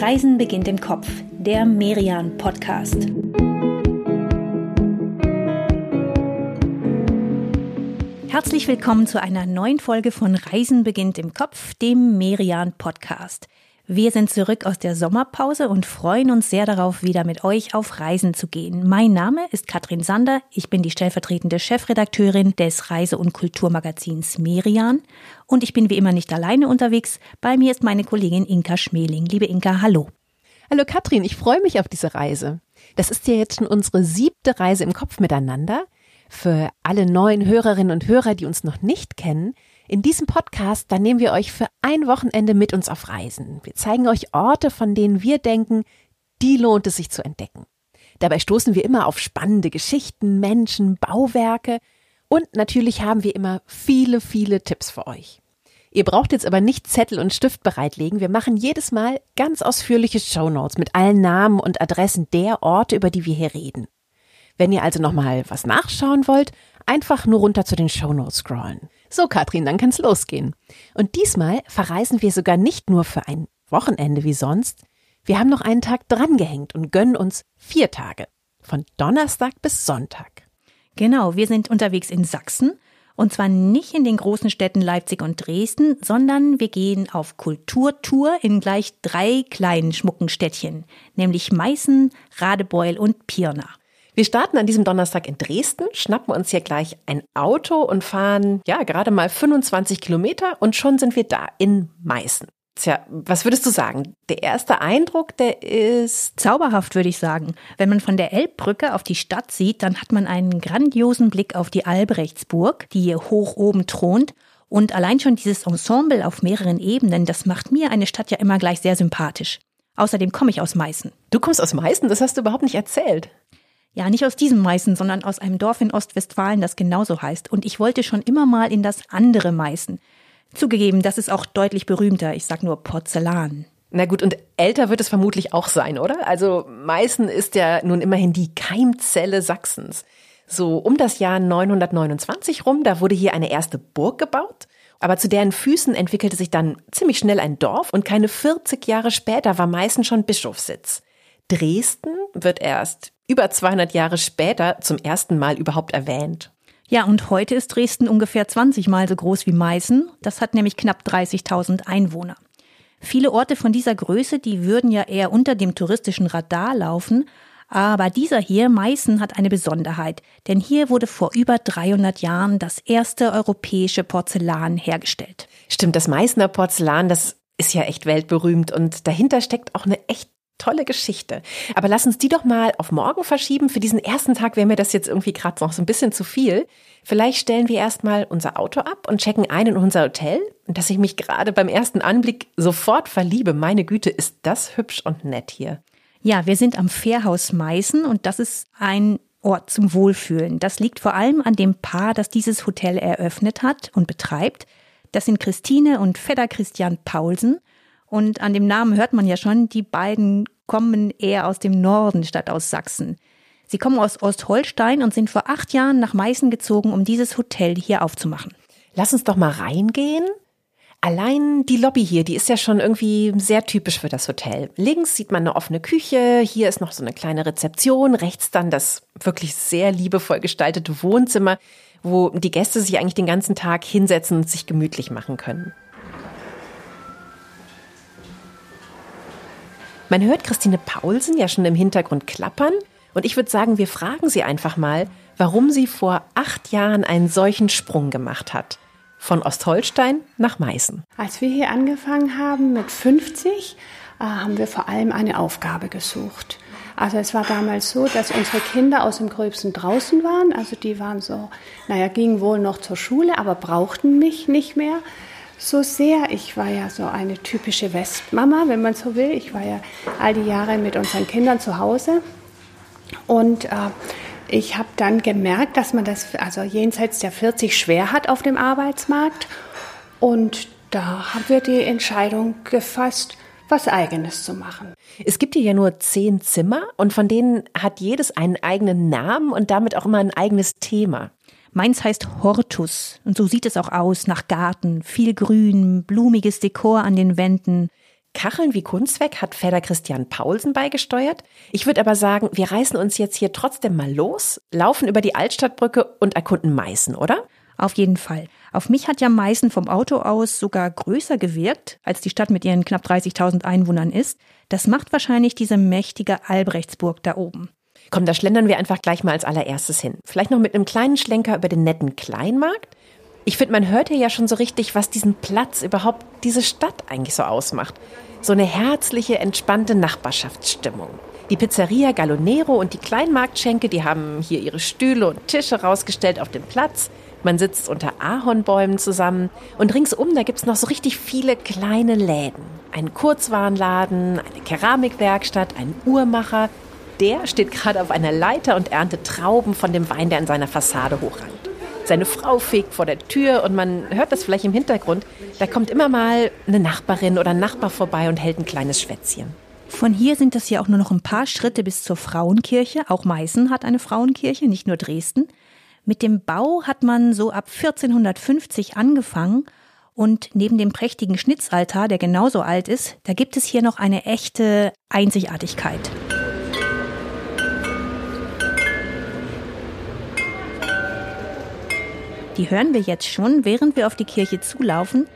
Reisen beginnt im Kopf, der Merian Podcast. Herzlich willkommen zu einer neuen Folge von Reisen beginnt im Kopf, dem Merian Podcast. Wir sind zurück aus der Sommerpause und freuen uns sehr darauf, wieder mit euch auf Reisen zu gehen. Mein Name ist Katrin Sander. Ich bin die stellvertretende Chefredakteurin des Reise- und Kulturmagazins Merian. Und ich bin wie immer nicht alleine unterwegs. Bei mir ist meine Kollegin Inka Schmeling. Liebe Inka, hallo. Hallo Katrin, ich freue mich auf diese Reise. Das ist ja jetzt schon unsere siebte Reise im Kopf miteinander. Für alle neuen Hörerinnen und Hörer, die uns noch nicht kennen, in diesem Podcast, da nehmen wir euch für ein Wochenende mit uns auf Reisen. Wir zeigen euch Orte, von denen wir denken, die lohnt es sich zu entdecken. Dabei stoßen wir immer auf spannende Geschichten, Menschen, Bauwerke und natürlich haben wir immer viele, viele Tipps für euch. Ihr braucht jetzt aber nicht Zettel und Stift bereitlegen. Wir machen jedes Mal ganz ausführliche Shownotes mit allen Namen und Adressen der Orte, über die wir hier reden. Wenn ihr also nochmal was nachschauen wollt, einfach nur runter zu den Shownotes scrollen. So, Katrin, dann kann's losgehen. Und diesmal verreisen wir sogar nicht nur für ein Wochenende wie sonst. Wir haben noch einen Tag drangehängt und gönnen uns vier Tage. Von Donnerstag bis Sonntag. Genau, wir sind unterwegs in Sachsen. Und zwar nicht in den großen Städten Leipzig und Dresden, sondern wir gehen auf Kulturtour in gleich drei kleinen schmucken Städtchen, nämlich Meißen, Radebeul und Pirna. Wir starten an diesem Donnerstag in Dresden, schnappen uns hier gleich ein Auto und fahren, ja, gerade mal 25 Kilometer und schon sind wir da in Meißen. Tja, was würdest du sagen? Der erste Eindruck, der ist zauberhaft, würde ich sagen. Wenn man von der Elbbrücke auf die Stadt sieht, dann hat man einen grandiosen Blick auf die Albrechtsburg, die hier hoch oben thront. Und allein schon dieses Ensemble auf mehreren Ebenen, das macht mir eine Stadt ja immer gleich sehr sympathisch. Außerdem komme ich aus Meißen. Du kommst aus Meißen? Das hast du überhaupt nicht erzählt. Ja, nicht aus diesem Meißen, sondern aus einem Dorf in Ostwestfalen, das genauso heißt. Und ich wollte schon immer mal in das andere Meißen. Zugegeben, das ist auch deutlich berühmter. Ich sag nur Porzellan. Na gut, und älter wird es vermutlich auch sein, oder? Also Meißen ist ja nun immerhin die Keimzelle Sachsens. So um das Jahr 929 rum, da wurde hier eine erste Burg gebaut. Aber zu deren Füßen entwickelte sich dann ziemlich schnell ein Dorf und keine 40 Jahre später war Meißen schon Bischofssitz. Dresden wird erst über 200 Jahre später zum ersten Mal überhaupt erwähnt. Ja, und heute ist Dresden ungefähr 20 Mal so groß wie Meißen. Das hat nämlich knapp 30.000 Einwohner. Viele Orte von dieser Größe, die würden ja eher unter dem touristischen Radar laufen. Aber dieser hier, Meißen, hat eine Besonderheit. Denn hier wurde vor über 300 Jahren das erste europäische Porzellan hergestellt. Stimmt, das Meißner Porzellan, das ist ja echt weltberühmt und dahinter steckt auch eine echt tolle Geschichte. Aber lass uns die doch mal auf morgen verschieben. Für diesen ersten Tag wäre mir das jetzt irgendwie gerade noch so ein bisschen zu viel. Vielleicht stellen wir erstmal unser Auto ab und checken ein in unser Hotel. Und dass ich mich gerade beim ersten Anblick sofort verliebe. Meine Güte, ist das hübsch und nett hier. Ja, wir sind am Fährhaus Meißen und das ist ein Ort zum Wohlfühlen. Das liegt vor allem an dem Paar, das dieses Hotel eröffnet hat und betreibt. Das sind Christine und Vetter Christian Paulsen. Und an dem Namen hört man ja schon, die beiden kommen eher aus dem Norden statt aus Sachsen. Sie kommen aus Ostholstein und sind vor acht Jahren nach Meißen gezogen, um dieses Hotel hier aufzumachen. Lass uns doch mal reingehen. Allein die Lobby hier, die ist ja schon irgendwie sehr typisch für das Hotel. Links sieht man eine offene Küche, hier ist noch so eine kleine Rezeption, rechts dann das wirklich sehr liebevoll gestaltete Wohnzimmer, wo die Gäste sich eigentlich den ganzen Tag hinsetzen und sich gemütlich machen können. Man hört Christine Paulsen ja schon im Hintergrund klappern. Und ich würde sagen, wir fragen sie einfach mal, warum sie vor acht Jahren einen solchen Sprung gemacht hat. Von Ostholstein nach Meißen. Als wir hier angefangen haben mit 50, äh, haben wir vor allem eine Aufgabe gesucht. Also es war damals so, dass unsere Kinder aus dem Gröbsten draußen waren. Also die waren so, naja, gingen wohl noch zur Schule, aber brauchten mich nicht mehr so sehr. Ich war ja so eine typische Westmama, wenn man so will. Ich war ja all die Jahre mit unseren Kindern zu Hause. Und äh, ich habe dann gemerkt, dass man das also jenseits der 40 schwer hat auf dem Arbeitsmarkt. Und da haben wir die Entscheidung gefasst, was eigenes zu machen. Es gibt hier ja nur zehn Zimmer und von denen hat jedes einen eigenen Namen und damit auch immer ein eigenes Thema. Meins heißt Hortus und so sieht es auch aus, nach Garten, viel Grün, blumiges Dekor an den Wänden. Kacheln wie Kunstwerk hat Feder Christian Paulsen beigesteuert. Ich würde aber sagen, wir reißen uns jetzt hier trotzdem mal los, laufen über die Altstadtbrücke und erkunden Meißen, oder? Auf jeden Fall. Auf mich hat ja Meißen vom Auto aus sogar größer gewirkt, als die Stadt mit ihren knapp 30.000 Einwohnern ist. Das macht wahrscheinlich diese mächtige Albrechtsburg da oben. Komm, da schlendern wir einfach gleich mal als allererstes hin. Vielleicht noch mit einem kleinen Schlenker über den netten Kleinmarkt. Ich finde, man hört hier ja schon so richtig, was diesen Platz überhaupt, diese Stadt eigentlich so ausmacht. So eine herzliche, entspannte Nachbarschaftsstimmung. Die Pizzeria Gallonero und die Kleinmarktschenke, die haben hier ihre Stühle und Tische rausgestellt auf dem Platz. Man sitzt unter Ahornbäumen zusammen und ringsum, da gibt's noch so richtig viele kleine Läden. Ein Kurzwarenladen, eine Keramikwerkstatt, ein Uhrmacher. Der steht gerade auf einer Leiter und erntet Trauben von dem Wein, der an seiner Fassade hochrankt. Seine Frau fegt vor der Tür und man hört das vielleicht im Hintergrund. Da kommt immer mal eine Nachbarin oder ein Nachbar vorbei und hält ein kleines Schwätzchen. Von hier sind es ja auch nur noch ein paar Schritte bis zur Frauenkirche. Auch Meißen hat eine Frauenkirche, nicht nur Dresden. Mit dem Bau hat man so ab 1450 angefangen und neben dem prächtigen Schnitzaltar, der genauso alt ist, da gibt es hier noch eine echte Einzigartigkeit. Die hören wir jetzt schon, während wir auf die Kirche zulaufen.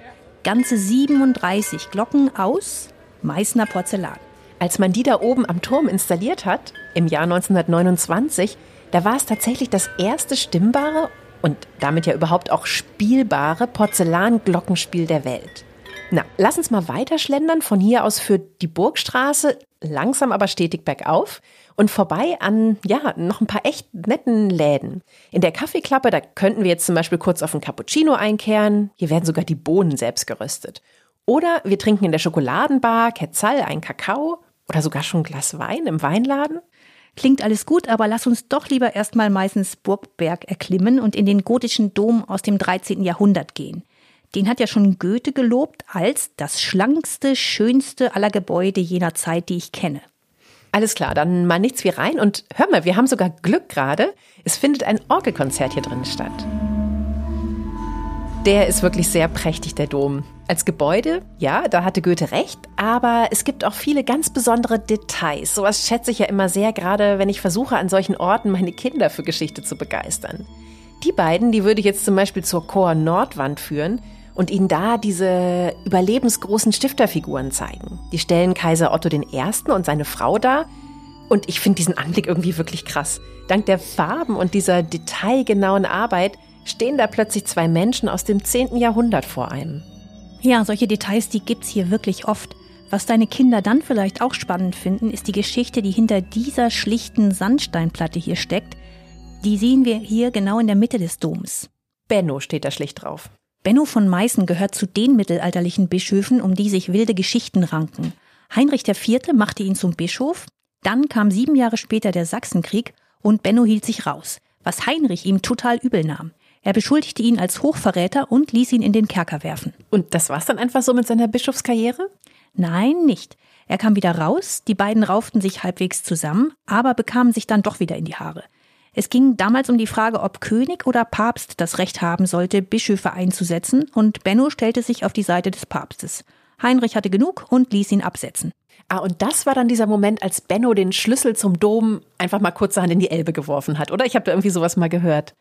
Ganze 37 Glocken aus Meißner Porzellan. Als man die da oben am Turm installiert hat, im Jahr 1929, da war es tatsächlich das erste stimmbare und damit ja überhaupt auch spielbare Porzellanglockenspiel der Welt. Na, lass uns mal weiterschlendern. Von hier aus führt die Burgstraße langsam aber stetig bergauf und vorbei an, ja, noch ein paar echt netten Läden. In der Kaffeeklappe, da könnten wir jetzt zum Beispiel kurz auf einen Cappuccino einkehren. Hier werden sogar die Bohnen selbst geröstet. Oder wir trinken in der Schokoladenbar Ketzal einen Kakao oder sogar schon ein Glas Wein im Weinladen. Klingt alles gut, aber lass uns doch lieber erstmal meistens Burgberg erklimmen und in den gotischen Dom aus dem 13. Jahrhundert gehen. Den hat ja schon Goethe gelobt als das schlankste, schönste aller Gebäude jener Zeit, die ich kenne. Alles klar, dann mal nichts wie rein und hör mal, wir haben sogar Glück gerade. Es findet ein Orgelkonzert hier drin statt. Der ist wirklich sehr prächtig, der Dom. Als Gebäude, ja, da hatte Goethe recht, aber es gibt auch viele ganz besondere Details. Sowas schätze ich ja immer sehr, gerade wenn ich versuche, an solchen Orten meine Kinder für Geschichte zu begeistern. Die beiden, die würde ich jetzt zum Beispiel zur Chor Nordwand führen und ihnen da diese überlebensgroßen Stifterfiguren zeigen. Die stellen Kaiser Otto I. und seine Frau dar. Und ich finde diesen Anblick irgendwie wirklich krass. Dank der Farben und dieser detailgenauen Arbeit stehen da plötzlich zwei Menschen aus dem 10. Jahrhundert vor einem. Ja, solche Details, die gibt's hier wirklich oft. Was deine Kinder dann vielleicht auch spannend finden, ist die Geschichte, die hinter dieser schlichten Sandsteinplatte hier steckt. Die sehen wir hier genau in der Mitte des Doms. Benno steht da schlicht drauf. Benno von Meißen gehört zu den mittelalterlichen Bischöfen, um die sich wilde Geschichten ranken. Heinrich IV. machte ihn zum Bischof, dann kam sieben Jahre später der Sachsenkrieg und Benno hielt sich raus, was Heinrich ihm total übel nahm. Er beschuldigte ihn als Hochverräter und ließ ihn in den Kerker werfen. Und das war's dann einfach so mit seiner Bischofskarriere? Nein, nicht. Er kam wieder raus, die beiden rauften sich halbwegs zusammen, aber bekamen sich dann doch wieder in die Haare. Es ging damals um die Frage, ob König oder Papst das Recht haben sollte, Bischöfe einzusetzen, und Benno stellte sich auf die Seite des Papstes. Heinrich hatte genug und ließ ihn absetzen. Ah, und das war dann dieser Moment, als Benno den Schlüssel zum Dom einfach mal kurzerhand in die Elbe geworfen hat, oder? Ich habe da irgendwie sowas mal gehört.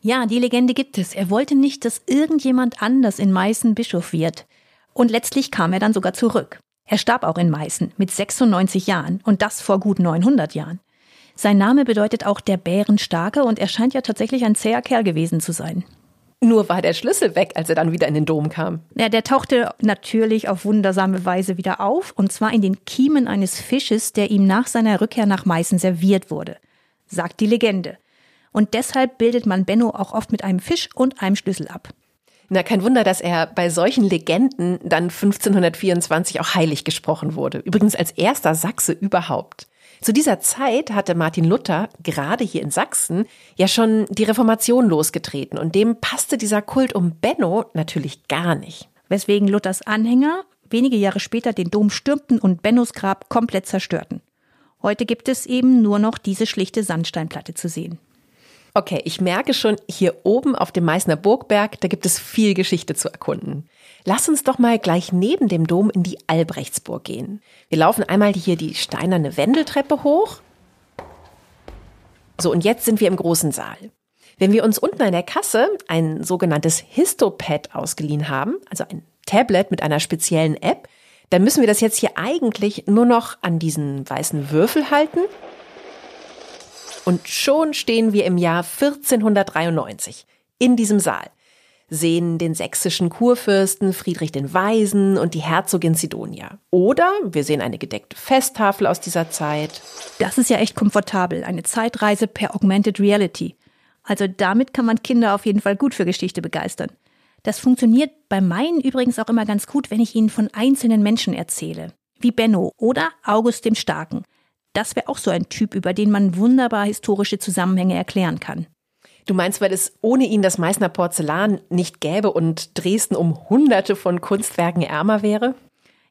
Ja, die Legende gibt es. Er wollte nicht, dass irgendjemand anders in Meißen Bischof wird. Und letztlich kam er dann sogar zurück. Er starb auch in Meißen mit 96 Jahren und das vor gut 900 Jahren. Sein Name bedeutet auch der Bärenstarke und er scheint ja tatsächlich ein zäher Kerl gewesen zu sein. Nur war der Schlüssel weg, als er dann wieder in den Dom kam. Ja, der tauchte natürlich auf wundersame Weise wieder auf, und zwar in den Kiemen eines Fisches, der ihm nach seiner Rückkehr nach Meißen serviert wurde. Sagt die Legende. Und deshalb bildet man Benno auch oft mit einem Fisch und einem Schlüssel ab. Na, kein Wunder, dass er bei solchen Legenden dann 1524 auch heilig gesprochen wurde. Übrigens als erster Sachse überhaupt. Zu dieser Zeit hatte Martin Luther, gerade hier in Sachsen, ja schon die Reformation losgetreten und dem passte dieser Kult um Benno natürlich gar nicht. Weswegen Luthers Anhänger wenige Jahre später den Dom stürmten und Bennos Grab komplett zerstörten. Heute gibt es eben nur noch diese schlichte Sandsteinplatte zu sehen. Okay, ich merke schon, hier oben auf dem Meißner Burgberg, da gibt es viel Geschichte zu erkunden. Lass uns doch mal gleich neben dem Dom in die Albrechtsburg gehen. Wir laufen einmal hier die steinerne Wendeltreppe hoch. So, und jetzt sind wir im großen Saal. Wenn wir uns unten an der Kasse ein sogenanntes Histopad ausgeliehen haben, also ein Tablet mit einer speziellen App, dann müssen wir das jetzt hier eigentlich nur noch an diesen weißen Würfel halten. Und schon stehen wir im Jahr 1493 in diesem Saal, sehen den sächsischen Kurfürsten Friedrich den Weisen und die Herzogin Sidonia. Oder wir sehen eine gedeckte Festtafel aus dieser Zeit. Das ist ja echt komfortabel, eine Zeitreise per Augmented Reality. Also damit kann man Kinder auf jeden Fall gut für Geschichte begeistern. Das funktioniert bei meinen übrigens auch immer ganz gut, wenn ich ihnen von einzelnen Menschen erzähle. Wie Benno oder August dem Starken. Das wäre auch so ein Typ, über den man wunderbar historische Zusammenhänge erklären kann. Du meinst, weil es ohne ihn das Meißner Porzellan nicht gäbe und Dresden um hunderte von Kunstwerken ärmer wäre?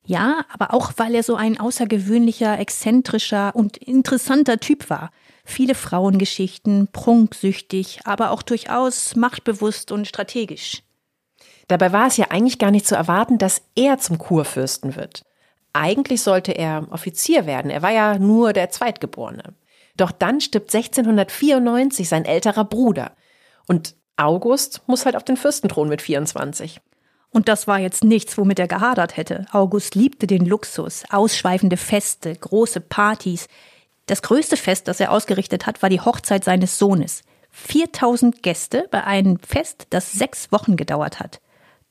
Ja, aber auch weil er so ein außergewöhnlicher, exzentrischer und interessanter Typ war. Viele Frauengeschichten, prunksüchtig, aber auch durchaus machtbewusst und strategisch. Dabei war es ja eigentlich gar nicht zu erwarten, dass er zum Kurfürsten wird. Eigentlich sollte er Offizier werden. Er war ja nur der Zweitgeborene. Doch dann stirbt 1694 sein älterer Bruder. Und August muss halt auf den Fürstenthron mit 24. Und das war jetzt nichts, womit er gehadert hätte. August liebte den Luxus, ausschweifende Feste, große Partys. Das größte Fest, das er ausgerichtet hat, war die Hochzeit seines Sohnes. 4000 Gäste bei einem Fest, das sechs Wochen gedauert hat.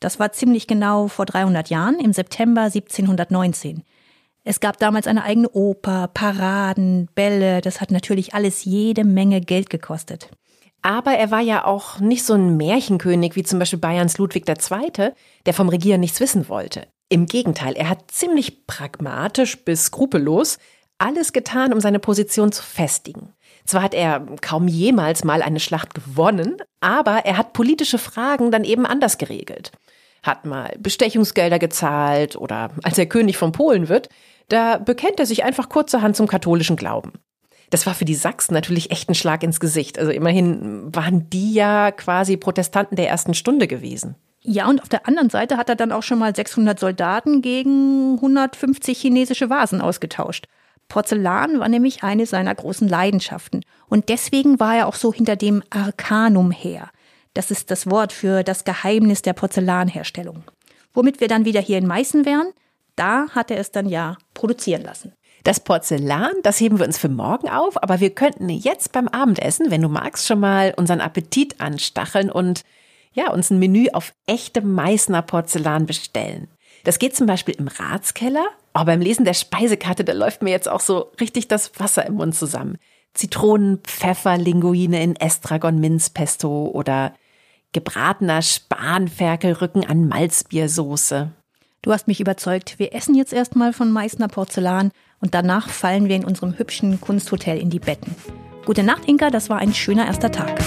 Das war ziemlich genau vor 300 Jahren, im September 1719. Es gab damals eine eigene Oper, Paraden, Bälle, das hat natürlich alles jede Menge Geld gekostet. Aber er war ja auch nicht so ein Märchenkönig wie zum Beispiel Bayerns Ludwig II., der vom Regieren nichts wissen wollte. Im Gegenteil, er hat ziemlich pragmatisch bis skrupellos alles getan, um seine Position zu festigen. Zwar hat er kaum jemals mal eine Schlacht gewonnen, aber er hat politische Fragen dann eben anders geregelt. Hat mal Bestechungsgelder gezahlt oder als er König von Polen wird, da bekennt er sich einfach kurzerhand zum katholischen Glauben. Das war für die Sachsen natürlich echt ein Schlag ins Gesicht. Also immerhin waren die ja quasi Protestanten der ersten Stunde gewesen. Ja, und auf der anderen Seite hat er dann auch schon mal 600 Soldaten gegen 150 chinesische Vasen ausgetauscht. Porzellan war nämlich eine seiner großen Leidenschaften. Und deswegen war er auch so hinter dem Arcanum her. Das ist das Wort für das Geheimnis der Porzellanherstellung. Womit wir dann wieder hier in Meißen wären, da hat er es dann ja produzieren lassen. Das Porzellan, das heben wir uns für morgen auf, aber wir könnten jetzt beim Abendessen, wenn du magst, schon mal unseren Appetit anstacheln und ja, uns ein Menü auf echtem Meißner Porzellan bestellen. Das geht zum Beispiel im Ratskeller. Oh, beim Lesen der Speisekarte, da läuft mir jetzt auch so richtig das Wasser im Mund zusammen. Zitronen, Pfeffer, Linguine in Estragon Minzpesto oder gebratener Spanferkelrücken an Malzbiersoße. Du hast mich überzeugt. Wir essen jetzt erstmal von Meißner Porzellan und danach fallen wir in unserem hübschen Kunsthotel in die Betten. Gute Nacht, Inka, das war ein schöner erster Tag.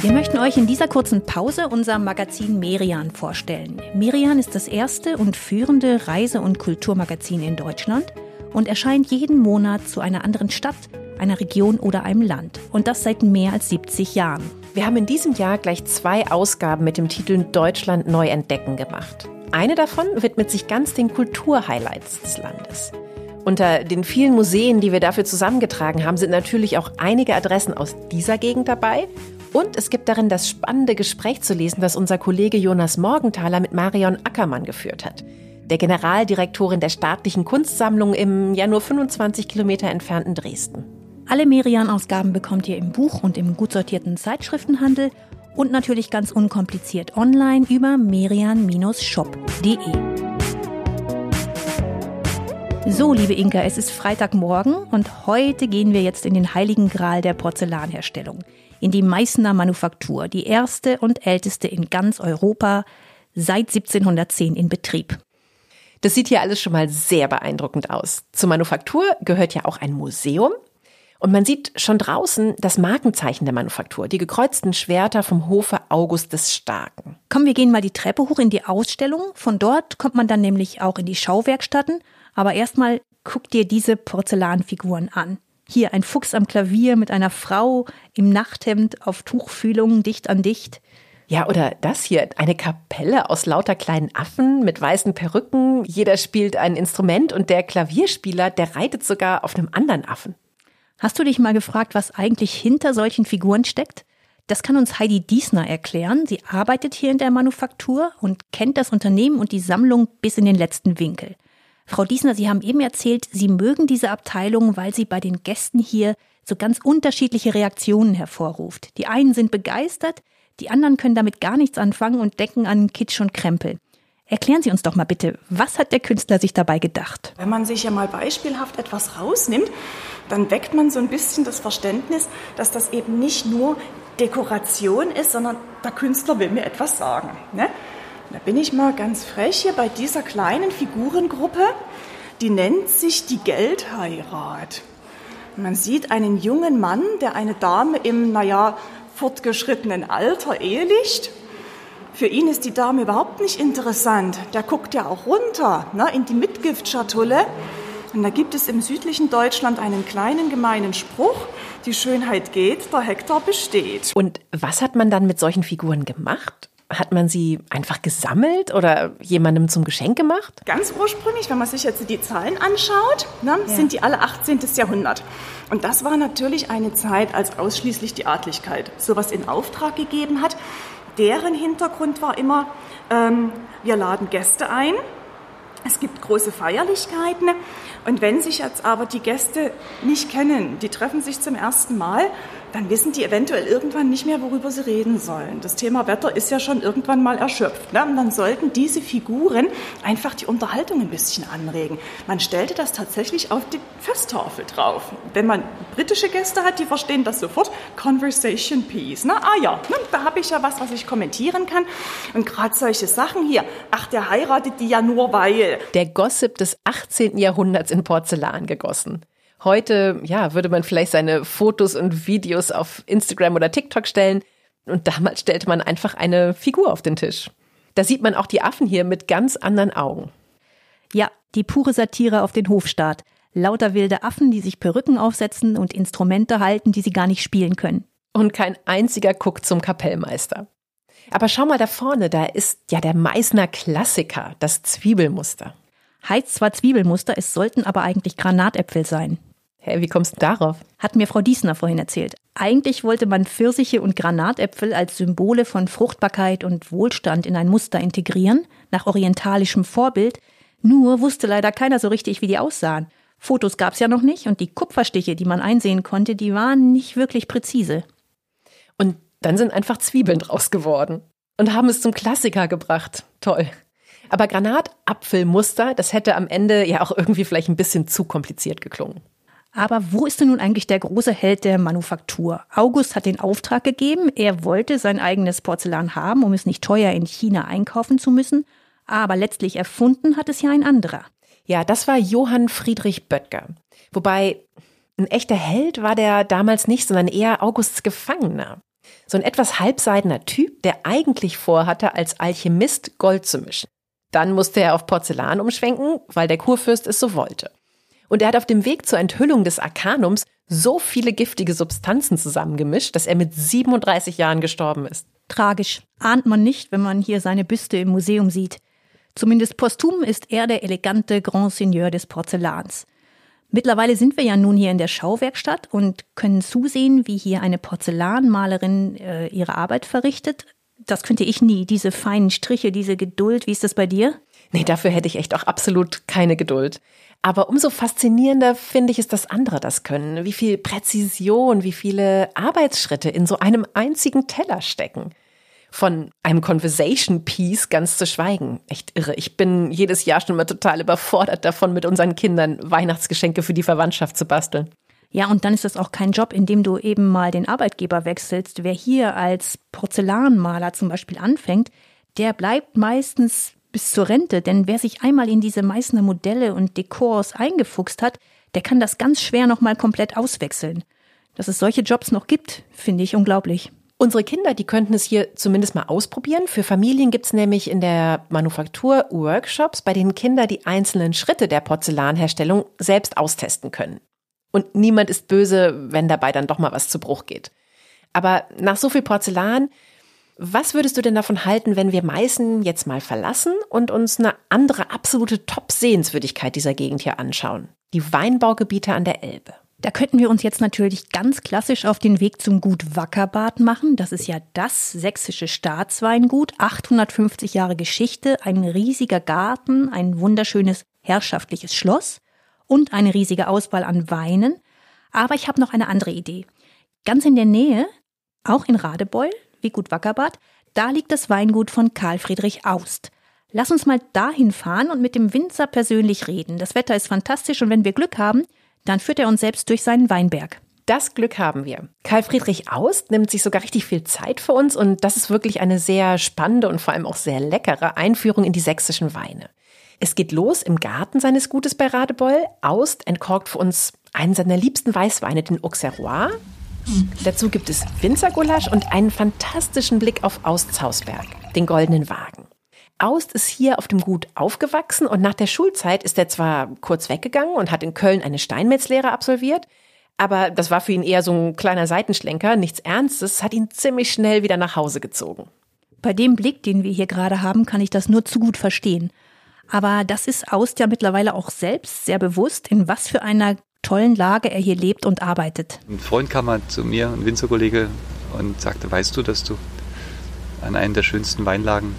Wir möchten euch in dieser kurzen Pause unser Magazin Merian vorstellen. Merian ist das erste und führende Reise- und Kulturmagazin in Deutschland und erscheint jeden Monat zu einer anderen Stadt, einer Region oder einem Land. Und das seit mehr als 70 Jahren. Wir haben in diesem Jahr gleich zwei Ausgaben mit dem Titel Deutschland neu entdecken gemacht. Eine davon widmet sich ganz den Kulturhighlights des Landes. Unter den vielen Museen, die wir dafür zusammengetragen haben, sind natürlich auch einige Adressen aus dieser Gegend dabei und es gibt darin das spannende Gespräch zu lesen, das unser Kollege Jonas Morgenthaler mit Marion Ackermann geführt hat, der Generaldirektorin der staatlichen Kunstsammlung im ja nur 25 Kilometer entfernten Dresden. Alle Merian-Ausgaben bekommt ihr im Buch und im gut sortierten Zeitschriftenhandel und natürlich ganz unkompliziert online über merian-shop.de. So, liebe Inka, es ist Freitagmorgen und heute gehen wir jetzt in den heiligen Gral der Porzellanherstellung in die Meißner Manufaktur, die erste und älteste in ganz Europa, seit 1710 in Betrieb. Das sieht hier alles schon mal sehr beeindruckend aus. Zur Manufaktur gehört ja auch ein Museum. Und man sieht schon draußen das Markenzeichen der Manufaktur, die gekreuzten Schwerter vom Hofe August des Starken. Komm, wir gehen mal die Treppe hoch in die Ausstellung. Von dort kommt man dann nämlich auch in die Schauwerkstatten. Aber erstmal guck dir diese Porzellanfiguren an. Hier ein Fuchs am Klavier mit einer Frau im Nachthemd auf Tuchfühlung dicht an dicht. Ja, oder das hier, eine Kapelle aus lauter kleinen Affen mit weißen Perücken. Jeder spielt ein Instrument und der Klavierspieler, der reitet sogar auf einem anderen Affen. Hast du dich mal gefragt, was eigentlich hinter solchen Figuren steckt? Das kann uns Heidi Diesner erklären. Sie arbeitet hier in der Manufaktur und kennt das Unternehmen und die Sammlung bis in den letzten Winkel. Frau Diesner, Sie haben eben erzählt, Sie mögen diese Abteilung, weil sie bei den Gästen hier so ganz unterschiedliche Reaktionen hervorruft. Die einen sind begeistert, die anderen können damit gar nichts anfangen und denken an Kitsch und Krempel. Erklären Sie uns doch mal bitte, was hat der Künstler sich dabei gedacht? Wenn man sich ja mal beispielhaft etwas rausnimmt, dann weckt man so ein bisschen das Verständnis, dass das eben nicht nur Dekoration ist, sondern der Künstler will mir etwas sagen. Ne? Da bin ich mal ganz frech hier bei dieser kleinen Figurengruppe, die nennt sich die Geldheirat. Man sieht einen jungen Mann, der eine Dame im, naja, fortgeschrittenen Alter ehelicht. Für ihn ist die Dame überhaupt nicht interessant. Der guckt ja auch runter ne, in die Mitgiftschatulle. Und da gibt es im südlichen Deutschland einen kleinen gemeinen Spruch, die Schönheit geht, der Hektar besteht. Und was hat man dann mit solchen Figuren gemacht? Hat man sie einfach gesammelt oder jemandem zum Geschenk gemacht? Ganz ursprünglich, wenn man sich jetzt die Zahlen anschaut, ne, ja. sind die alle 18. Jahrhundert. Und das war natürlich eine Zeit, als ausschließlich die Adligkeit sowas in Auftrag gegeben hat. Deren Hintergrund war immer, ähm, wir laden Gäste ein, es gibt große Feierlichkeiten und wenn sich jetzt aber die Gäste nicht kennen, die treffen sich zum ersten Mal, dann wissen die eventuell irgendwann nicht mehr, worüber sie reden sollen. Das Thema Wetter ist ja schon irgendwann mal erschöpft. Ne? Und dann sollten diese Figuren einfach die Unterhaltung ein bisschen anregen. Man stellte das tatsächlich auf die Festtafel drauf. Wenn man britische Gäste hat, die verstehen das sofort. Conversation Piece. Ne? Ah ja, ne? da habe ich ja was, was ich kommentieren kann. Und gerade solche Sachen hier. Ach, der heiratet die ja nur weil. Der Gossip des 18. Jahrhunderts in Porzellan gegossen. Heute, ja, würde man vielleicht seine Fotos und Videos auf Instagram oder TikTok stellen. Und damals stellte man einfach eine Figur auf den Tisch. Da sieht man auch die Affen hier mit ganz anderen Augen. Ja, die pure Satire auf den Hofstaat. Lauter wilde Affen, die sich Perücken aufsetzen und Instrumente halten, die sie gar nicht spielen können. Und kein einziger guckt zum Kapellmeister. Aber schau mal da vorne, da ist ja der Meißner Klassiker, das Zwiebelmuster. Heißt zwar Zwiebelmuster, es sollten aber eigentlich Granatäpfel sein. Hä, wie kommst du darauf? Hat mir Frau Diesner vorhin erzählt. Eigentlich wollte man Pfirsiche und Granatäpfel als Symbole von Fruchtbarkeit und Wohlstand in ein Muster integrieren, nach orientalischem Vorbild. Nur wusste leider keiner so richtig, wie die aussahen. Fotos gab's ja noch nicht und die Kupferstiche, die man einsehen konnte, die waren nicht wirklich präzise. Und dann sind einfach Zwiebeln draus geworden und haben es zum Klassiker gebracht. Toll. Aber Granatapfelmuster, das hätte am Ende ja auch irgendwie vielleicht ein bisschen zu kompliziert geklungen. Aber wo ist denn nun eigentlich der große Held der Manufaktur? August hat den Auftrag gegeben, er wollte sein eigenes Porzellan haben, um es nicht teuer in China einkaufen zu müssen, aber letztlich erfunden hat es ja ein anderer. Ja, das war Johann Friedrich Böttger. Wobei ein echter Held war der damals nicht, sondern eher Augusts Gefangener. So ein etwas halbseidener Typ, der eigentlich vorhatte, als Alchemist Gold zu mischen. Dann musste er auf Porzellan umschwenken, weil der Kurfürst es so wollte. Und er hat auf dem Weg zur Enthüllung des Arkanums so viele giftige Substanzen zusammengemischt, dass er mit 37 Jahren gestorben ist. Tragisch. Ahnt man nicht, wenn man hier seine Büste im Museum sieht. Zumindest posthum ist er der elegante Grand Seigneur des Porzellans. Mittlerweile sind wir ja nun hier in der Schauwerkstatt und können zusehen, wie hier eine Porzellanmalerin äh, ihre Arbeit verrichtet. Das könnte ich nie, diese feinen Striche, diese Geduld. Wie ist das bei dir? Nee, dafür hätte ich echt auch absolut keine Geduld. Aber umso faszinierender finde ich es, dass andere das können. Wie viel Präzision, wie viele Arbeitsschritte in so einem einzigen Teller stecken. Von einem Conversation Piece ganz zu schweigen. Echt irre. Ich bin jedes Jahr schon immer total überfordert davon, mit unseren Kindern Weihnachtsgeschenke für die Verwandtschaft zu basteln. Ja, und dann ist das auch kein Job, in dem du eben mal den Arbeitgeber wechselst. Wer hier als Porzellanmaler zum Beispiel anfängt, der bleibt meistens bis zur Rente, denn wer sich einmal in diese Meißner Modelle und Dekors eingefuchst hat, der kann das ganz schwer nochmal komplett auswechseln. Dass es solche Jobs noch gibt, finde ich unglaublich. Unsere Kinder, die könnten es hier zumindest mal ausprobieren. Für Familien gibt's nämlich in der Manufaktur Workshops, bei denen Kinder die einzelnen Schritte der Porzellanherstellung selbst austesten können. Und niemand ist böse, wenn dabei dann doch mal was zu Bruch geht. Aber nach so viel Porzellan, was würdest du denn davon halten, wenn wir Meißen jetzt mal verlassen und uns eine andere absolute Top-Sehenswürdigkeit dieser Gegend hier anschauen? Die Weinbaugebiete an der Elbe. Da könnten wir uns jetzt natürlich ganz klassisch auf den Weg zum Gut Wackerbad machen. Das ist ja das sächsische Staatsweingut, 850 Jahre Geschichte, ein riesiger Garten, ein wunderschönes herrschaftliches Schloss und eine riesige Auswahl an Weinen. Aber ich habe noch eine andere Idee. Ganz in der Nähe, auch in Radebeul, wie Gut Wackerbad, da liegt das Weingut von Karl Friedrich Aust. Lass uns mal dahin fahren und mit dem Winzer persönlich reden. Das Wetter ist fantastisch und wenn wir Glück haben, dann führt er uns selbst durch seinen Weinberg. Das Glück haben wir. Karl Friedrich Aust nimmt sich sogar richtig viel Zeit für uns und das ist wirklich eine sehr spannende und vor allem auch sehr leckere Einführung in die sächsischen Weine. Es geht los im Garten seines Gutes bei Radebeul. Aust entkorkt für uns einen seiner liebsten Weißweine, den Auxerrois. Dazu gibt es Winzergulasch und einen fantastischen Blick auf Austs Hausberg, den Goldenen Wagen. Aust ist hier auf dem Gut aufgewachsen und nach der Schulzeit ist er zwar kurz weggegangen und hat in Köln eine Steinmetzlehre absolviert, aber das war für ihn eher so ein kleiner Seitenschlenker, nichts Ernstes, hat ihn ziemlich schnell wieder nach Hause gezogen. Bei dem Blick, den wir hier gerade haben, kann ich das nur zu gut verstehen. Aber das ist Aust ja mittlerweile auch selbst sehr bewusst, in was für einer tollen Lage er hier lebt und arbeitet. Ein Freund kam mal zu mir, ein Winzerkollege, und sagte, weißt du, dass du an einem der schönsten Weinlagen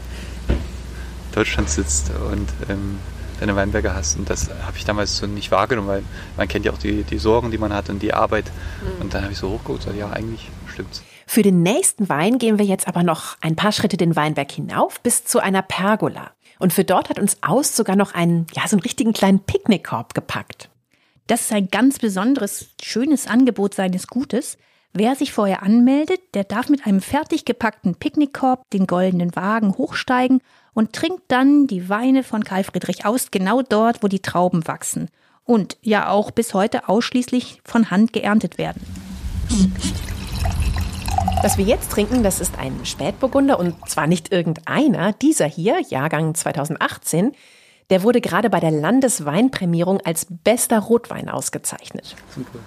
Deutschland sitzt und ähm, deine Weinberge hast. Und das habe ich damals so nicht wahrgenommen, weil man kennt ja auch die, die Sorgen, die man hat und die Arbeit. Mhm. Und dann habe ich so hochgeguckt und ja, eigentlich stimmt's. Für den nächsten Wein gehen wir jetzt aber noch ein paar Schritte den Weinberg hinauf bis zu einer Pergola. Und für dort hat uns Aust sogar noch einen, ja, so einen richtigen kleinen Picknickkorb gepackt. Das ist ein ganz besonderes, schönes Angebot seines Gutes. Wer sich vorher anmeldet, der darf mit einem fertig gepackten Picknickkorb den goldenen Wagen hochsteigen und trinkt dann die Weine von Karl Friedrich Aust genau dort, wo die Trauben wachsen und ja auch bis heute ausschließlich von Hand geerntet werden. Was wir jetzt trinken, das ist ein Spätburgunder und zwar nicht irgendeiner, dieser hier, Jahrgang 2018, der wurde gerade bei der Landesweinprämierung als bester Rotwein ausgezeichnet. Super.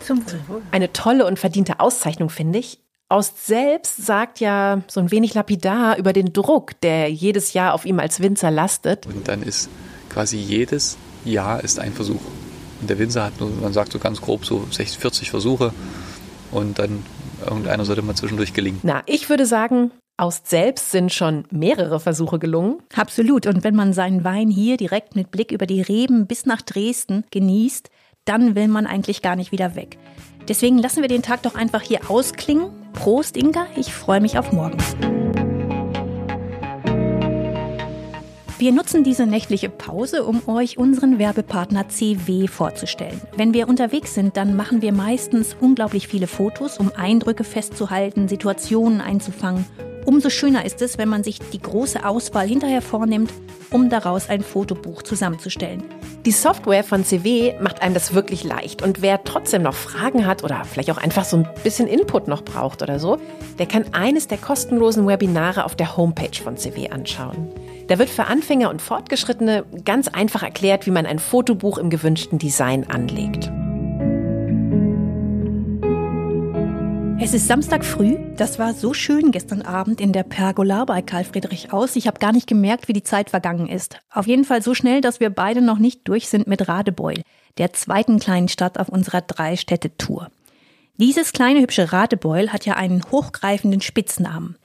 Zum Wohl. Eine tolle und verdiente Auszeichnung, finde ich. Aust selbst sagt ja so ein wenig lapidar über den Druck, der jedes Jahr auf ihm als Winzer lastet. Und dann ist quasi jedes Jahr ist ein Versuch. Und der Winzer hat nur, man sagt so ganz grob, so 60, 40 Versuche. Und dann irgendeiner sollte mal zwischendurch gelingen. Na, ich würde sagen, Aust selbst sind schon mehrere Versuche gelungen. Absolut. Und wenn man seinen Wein hier direkt mit Blick über die Reben bis nach Dresden genießt, dann will man eigentlich gar nicht wieder weg. Deswegen lassen wir den Tag doch einfach hier ausklingen. Prost, Inga. Ich freue mich auf morgen. Wir nutzen diese nächtliche Pause, um euch unseren Werbepartner CW vorzustellen. Wenn wir unterwegs sind, dann machen wir meistens unglaublich viele Fotos, um Eindrücke festzuhalten, Situationen einzufangen Umso schöner ist es, wenn man sich die große Auswahl hinterher vornimmt, um daraus ein Fotobuch zusammenzustellen. Die Software von CW macht einem das wirklich leicht. Und wer trotzdem noch Fragen hat oder vielleicht auch einfach so ein bisschen Input noch braucht oder so, der kann eines der kostenlosen Webinare auf der Homepage von CW anschauen. Da wird für Anfänger und Fortgeschrittene ganz einfach erklärt, wie man ein Fotobuch im gewünschten Design anlegt. Es ist Samstag früh. Das war so schön gestern Abend in der Pergola bei Karl Friedrich aus. Ich habe gar nicht gemerkt, wie die Zeit vergangen ist. Auf jeden Fall so schnell, dass wir beide noch nicht durch sind mit Radebeul, der zweiten kleinen Stadt auf unserer Drei-Städte-Tour. Dieses kleine hübsche Radebeul hat ja einen hochgreifenden Spitznamen.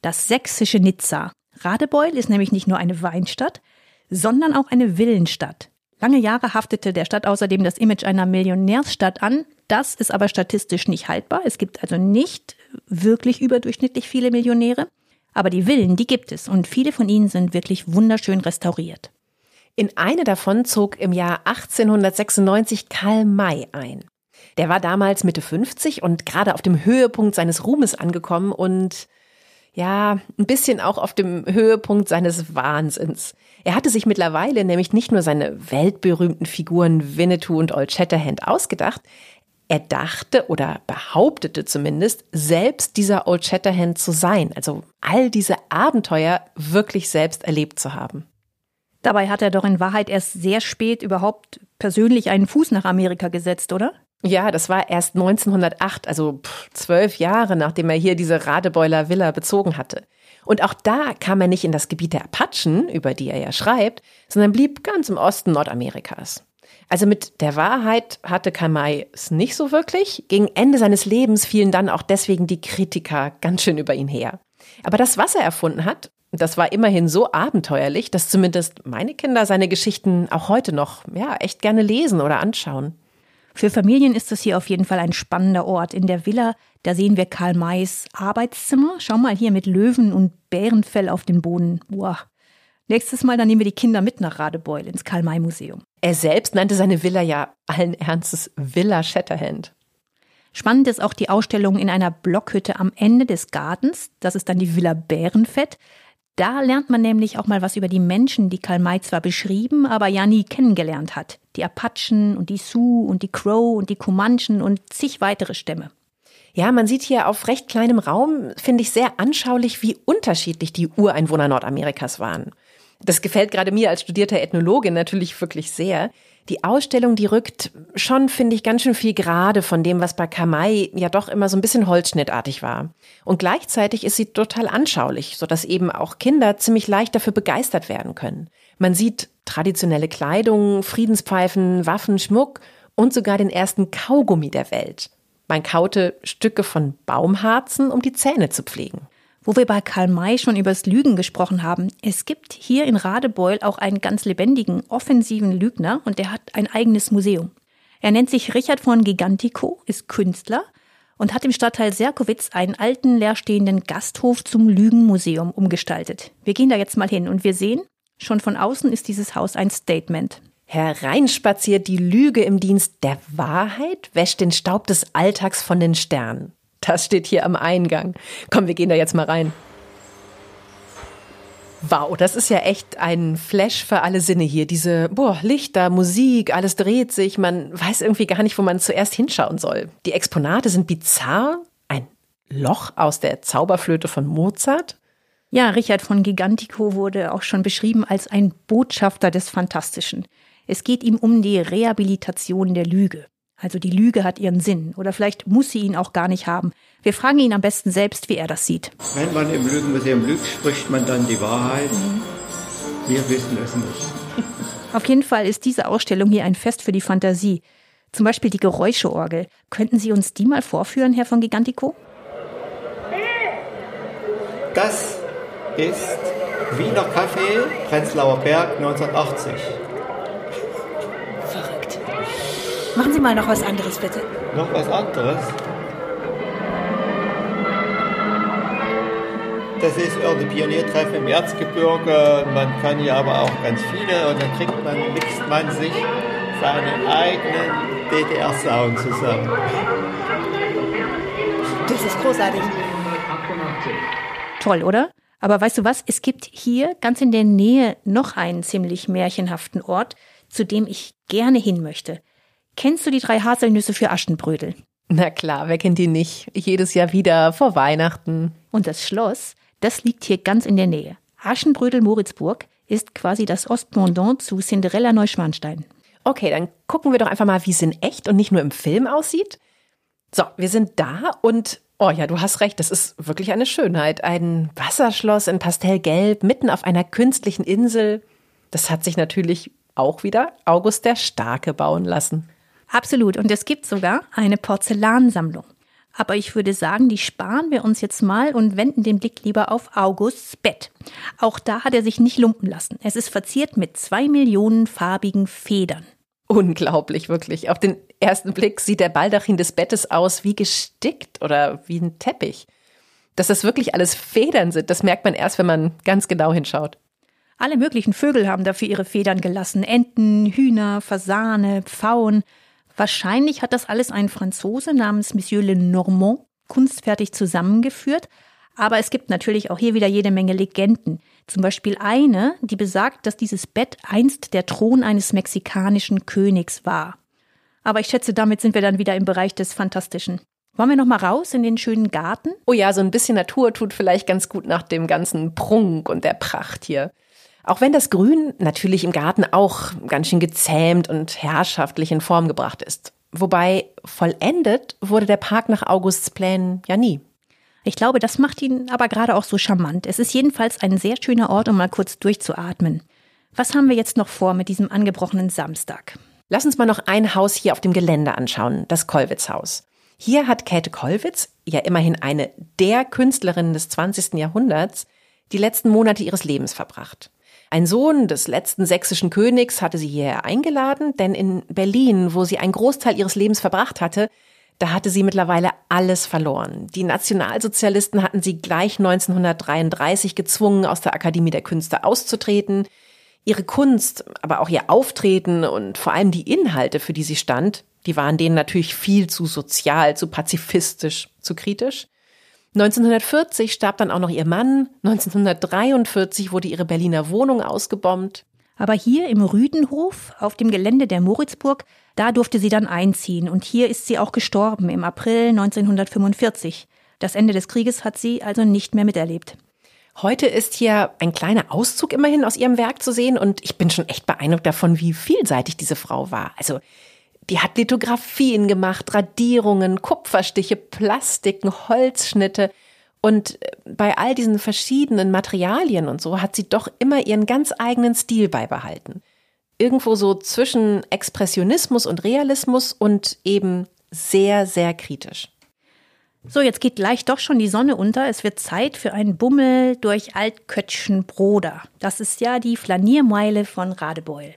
Das sächsische Nizza. Radebeul ist nämlich nicht nur eine Weinstadt, sondern auch eine Villenstadt. Lange Jahre haftete der Stadt außerdem das Image einer Millionärsstadt an, das ist aber statistisch nicht haltbar. Es gibt also nicht wirklich überdurchschnittlich viele Millionäre. Aber die Villen, die gibt es und viele von ihnen sind wirklich wunderschön restauriert. In eine davon zog im Jahr 1896 Karl May ein. Der war damals Mitte 50 und gerade auf dem Höhepunkt seines Ruhmes angekommen und ja, ein bisschen auch auf dem Höhepunkt seines Wahnsinns. Er hatte sich mittlerweile nämlich nicht nur seine weltberühmten Figuren Winnetou und Old Shatterhand ausgedacht, Er dachte oder behauptete zumindest, selbst dieser Old Shatterhand zu sein, also all diese Abenteuer wirklich selbst erlebt zu haben. Dabei hat er doch in Wahrheit erst sehr spät überhaupt persönlich einen Fuß nach Amerika gesetzt, oder? Ja, das war erst 1908, also zwölf Jahre, nachdem er hier diese Radebeuler Villa bezogen hatte. Und auch da kam er nicht in das Gebiet der Apachen, über die er ja schreibt, sondern blieb ganz im Osten Nordamerikas. Also mit der Wahrheit hatte Kamai es nicht so wirklich. Gegen Ende seines Lebens fielen dann auch deswegen die Kritiker ganz schön über ihn her. Aber das, was er erfunden hat, das war immerhin so abenteuerlich, dass zumindest meine Kinder seine Geschichten auch heute noch, ja, echt gerne lesen oder anschauen. Für Familien ist das hier auf jeden Fall ein spannender Ort. In der Villa, da sehen wir Karl Mays Arbeitszimmer. Schau mal hier mit Löwen und Bärenfell auf den Boden. Boah. Nächstes Mal, dann nehmen wir die Kinder mit nach Radebeul ins Karl-May-Museum. Er selbst nannte seine Villa ja allen Ernstes Villa Shatterhand. Spannend ist auch die Ausstellung in einer Blockhütte am Ende des Gartens. Das ist dann die Villa Bärenfett. Da lernt man nämlich auch mal was über die Menschen, die Karl May zwar beschrieben, aber ja nie kennengelernt hat. Die Apachen und die Sioux und die Crow und die Comanchen und zig weitere Stämme. Ja, man sieht hier auf recht kleinem Raum, finde ich sehr anschaulich, wie unterschiedlich die Ureinwohner Nordamerikas waren. Das gefällt gerade mir als studierter Ethnologin natürlich wirklich sehr. Die Ausstellung, die rückt schon, finde ich, ganz schön viel gerade von dem, was bei Kamai ja doch immer so ein bisschen holzschnittartig war. Und gleichzeitig ist sie total anschaulich, sodass eben auch Kinder ziemlich leicht dafür begeistert werden können. Man sieht traditionelle Kleidung, Friedenspfeifen, Waffen, Schmuck und sogar den ersten Kaugummi der Welt. Man kaute Stücke von Baumharzen, um die Zähne zu pflegen. Wo wir bei Karl May schon übers Lügen gesprochen haben, es gibt hier in Radebeul auch einen ganz lebendigen, offensiven Lügner und der hat ein eigenes Museum. Er nennt sich Richard von Gigantico, ist Künstler und hat im Stadtteil Serkowitz einen alten leerstehenden Gasthof zum Lügenmuseum umgestaltet. Wir gehen da jetzt mal hin und wir sehen, schon von außen ist dieses Haus ein Statement. Hereinspaziert die Lüge im Dienst der Wahrheit, wäscht den Staub des Alltags von den Sternen. Das steht hier am Eingang. Komm, wir gehen da jetzt mal rein. Wow, das ist ja echt ein Flash für alle Sinne hier. Diese boah, Lichter, Musik, alles dreht sich. Man weiß irgendwie gar nicht, wo man zuerst hinschauen soll. Die Exponate sind bizarr. Ein Loch aus der Zauberflöte von Mozart. Ja, Richard von Gigantico wurde auch schon beschrieben als ein Botschafter des Fantastischen. Es geht ihm um die Rehabilitation der Lüge. Also die Lüge hat ihren Sinn oder vielleicht muss sie ihn auch gar nicht haben. Wir fragen ihn am besten selbst, wie er das sieht. Wenn man im Lügenmuseum lügt, spricht man dann die Wahrheit. Mhm. Wir wissen es nicht. Auf jeden Fall ist diese Ausstellung hier ein Fest für die Fantasie. Zum Beispiel die Geräuscheorgel. Könnten Sie uns die mal vorführen, Herr von Gigantico? Das ist Wiener Kaffee, Prenzlauer Berg 1980. Machen Sie mal noch was anderes, bitte. Noch was anderes? Das ist irgendein Pioniertreffen im Erzgebirge. Man kann hier aber auch ganz viele und dann kriegt man, mixt man sich seinen eigenen DDR-Sound zusammen. Das ist großartig. Toll, oder? Aber weißt du was? Es gibt hier ganz in der Nähe noch einen ziemlich märchenhaften Ort, zu dem ich gerne hin möchte. Kennst du die drei Haselnüsse für Aschenbrödel? Na klar, wer kennt die nicht? Jedes Jahr wieder vor Weihnachten. Und das Schloss, das liegt hier ganz in der Nähe. Aschenbrödel-Moritzburg ist quasi das Ostpendant zu Cinderella Neuschwanstein. Okay, dann gucken wir doch einfach mal, wie es in echt und nicht nur im Film aussieht. So, wir sind da und oh ja, du hast recht, das ist wirklich eine Schönheit. Ein Wasserschloss in Pastellgelb mitten auf einer künstlichen Insel. Das hat sich natürlich auch wieder August der Starke bauen lassen. Absolut. Und es gibt sogar eine Porzellansammlung. Aber ich würde sagen, die sparen wir uns jetzt mal und wenden den Blick lieber auf Augusts Bett. Auch da hat er sich nicht lumpen lassen. Es ist verziert mit zwei Millionen farbigen Federn. Unglaublich, wirklich. Auf den ersten Blick sieht der Baldachin des Bettes aus wie gestickt oder wie ein Teppich. Dass das wirklich alles Federn sind, das merkt man erst, wenn man ganz genau hinschaut. Alle möglichen Vögel haben dafür ihre Federn gelassen. Enten, Hühner, Fasane, Pfauen. Wahrscheinlich hat das alles ein Franzose namens Monsieur Lenormand kunstfertig zusammengeführt. Aber es gibt natürlich auch hier wieder jede Menge Legenden. Zum Beispiel eine, die besagt, dass dieses Bett einst der Thron eines mexikanischen Königs war. Aber ich schätze, damit sind wir dann wieder im Bereich des Fantastischen. Wollen wir noch mal raus in den schönen Garten? Oh ja, so ein bisschen Natur tut vielleicht ganz gut nach dem ganzen Prunk und der Pracht hier. Auch wenn das Grün natürlich im Garten auch ganz schön gezähmt und herrschaftlich in Form gebracht ist. Wobei vollendet wurde der Park nach Augusts Plänen ja nie. Ich glaube, das macht ihn aber gerade auch so charmant. Es ist jedenfalls ein sehr schöner Ort, um mal kurz durchzuatmen. Was haben wir jetzt noch vor mit diesem angebrochenen Samstag? Lass uns mal noch ein Haus hier auf dem Gelände anschauen, das Kollwitz-Haus. Hier hat Käthe Kollwitz, ja immerhin eine der Künstlerinnen des 20. Jahrhunderts, die letzten Monate ihres Lebens verbracht. Ein Sohn des letzten sächsischen Königs hatte sie hierher eingeladen, denn in Berlin, wo sie einen Großteil ihres Lebens verbracht hatte, da hatte sie mittlerweile alles verloren. Die Nationalsozialisten hatten sie gleich 1933 gezwungen, aus der Akademie der Künste auszutreten. Ihre Kunst, aber auch ihr Auftreten und vor allem die Inhalte, für die sie stand, die waren denen natürlich viel zu sozial, zu pazifistisch, zu kritisch. 1940 starb dann auch noch ihr Mann. 1943 wurde ihre Berliner Wohnung ausgebombt. Aber hier im Rüdenhof, auf dem Gelände der Moritzburg, da durfte sie dann einziehen. Und hier ist sie auch gestorben im April 1945. Das Ende des Krieges hat sie also nicht mehr miterlebt. Heute ist hier ein kleiner Auszug immerhin aus ihrem Werk zu sehen und ich bin schon echt beeindruckt davon, wie vielseitig diese Frau war. Also, die hat Lithografien gemacht, Radierungen, Kupferstiche, Plastiken, Holzschnitte. Und äh, bei all diesen verschiedenen Materialien und so hat sie doch immer ihren ganz eigenen Stil beibehalten. Irgendwo so zwischen Expressionismus und Realismus und eben sehr, sehr kritisch. So, jetzt geht gleich doch schon die Sonne unter. Es wird Zeit für einen Bummel durch Altkötschenbroda. Das ist ja die Flaniermeile von Radebeul.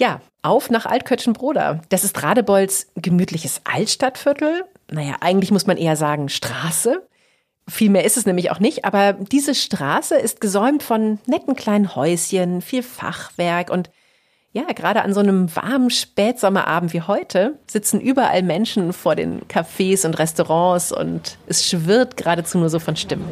Ja, auf nach Altkötschenbroda. Das ist Radebeuls gemütliches Altstadtviertel. Naja, eigentlich muss man eher sagen Straße. Viel mehr ist es nämlich auch nicht, aber diese Straße ist gesäumt von netten kleinen Häuschen, viel Fachwerk und ja, gerade an so einem warmen Spätsommerabend wie heute sitzen überall Menschen vor den Cafés und Restaurants und es schwirrt geradezu nur so von Stimmen.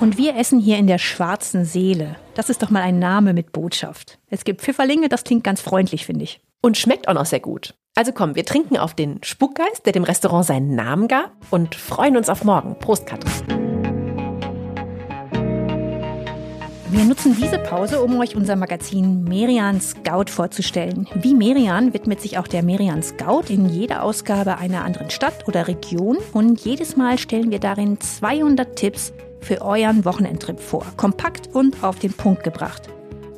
Und wir essen hier in der schwarzen Seele. Das ist doch mal ein Name mit Botschaft. Es gibt Pfifferlinge, das klingt ganz freundlich, finde ich. Und schmeckt auch noch sehr gut. Also komm, wir trinken auf den Spukgeist, der dem Restaurant seinen Namen gab und freuen uns auf morgen. Prost, Katrin. Wir nutzen diese Pause, um euch unser Magazin Merian Scout vorzustellen. Wie Merian widmet sich auch der Merian Scout in jeder Ausgabe einer anderen Stadt oder Region und jedes Mal stellen wir darin 200 Tipps für euren Wochenendtrip vor. Kompakt und auf den Punkt gebracht.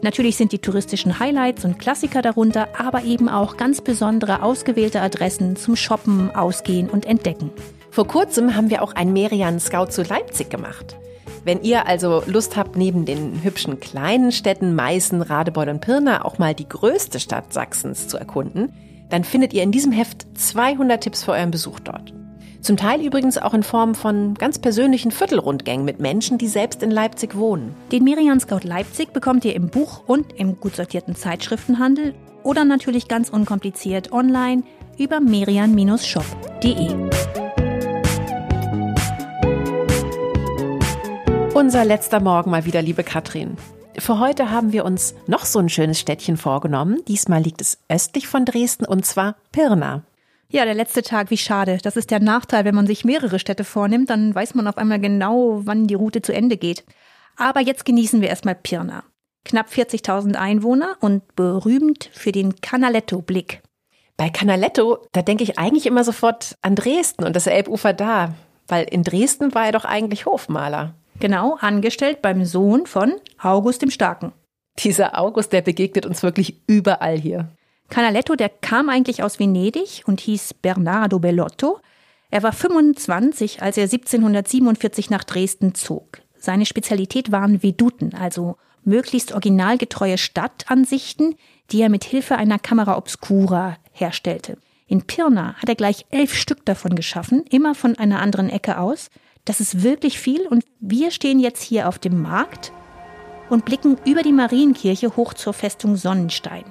Natürlich sind die touristischen Highlights und Klassiker darunter, aber eben auch ganz besondere ausgewählte Adressen zum Shoppen, Ausgehen und Entdecken. Vor kurzem haben wir auch einen Merian Scout zu Leipzig gemacht. Wenn ihr also Lust habt, neben den hübschen kleinen Städten Meißen, Radebeul und Pirna auch mal die größte Stadt Sachsens zu erkunden, dann findet ihr in diesem Heft 200 Tipps für euren Besuch dort. Zum Teil übrigens auch in Form von ganz persönlichen Viertelrundgängen mit Menschen, die selbst in Leipzig wohnen. Den Merian Scout Leipzig bekommt ihr im Buch und im gut sortierten Zeitschriftenhandel oder natürlich ganz unkompliziert online über merian-shop.de. Unser letzter Morgen mal wieder, liebe Katrin. Für heute haben wir uns noch so ein schönes Städtchen vorgenommen. Diesmal liegt es östlich von Dresden und zwar Pirna. Ja, der letzte Tag, wie schade. Das ist der Nachteil, wenn man sich mehrere Städte vornimmt, dann weiß man auf einmal genau, wann die Route zu Ende geht. Aber jetzt genießen wir erstmal Pirna. Knapp 40.000 Einwohner und berühmt für den Canaletto-Blick. Bei Canaletto, da denke ich eigentlich immer sofort an Dresden und das Elbufer da, weil in Dresden war er doch eigentlich Hofmaler. Genau, angestellt beim Sohn von August dem Starken. Dieser August, der begegnet uns wirklich überall hier. Canaletto, der kam eigentlich aus Venedig und hieß Bernardo Bellotto. Er war 25, als er 1747 nach Dresden zog. Seine Spezialität waren Veduten, also möglichst originalgetreue Stadtansichten, die er mit Hilfe einer Kamera obscura herstellte. In Pirna hat er gleich elf Stück davon geschaffen, immer von einer anderen Ecke aus. Das ist wirklich viel und wir stehen jetzt hier auf dem Markt und blicken über die Marienkirche hoch zur Festung Sonnenstein.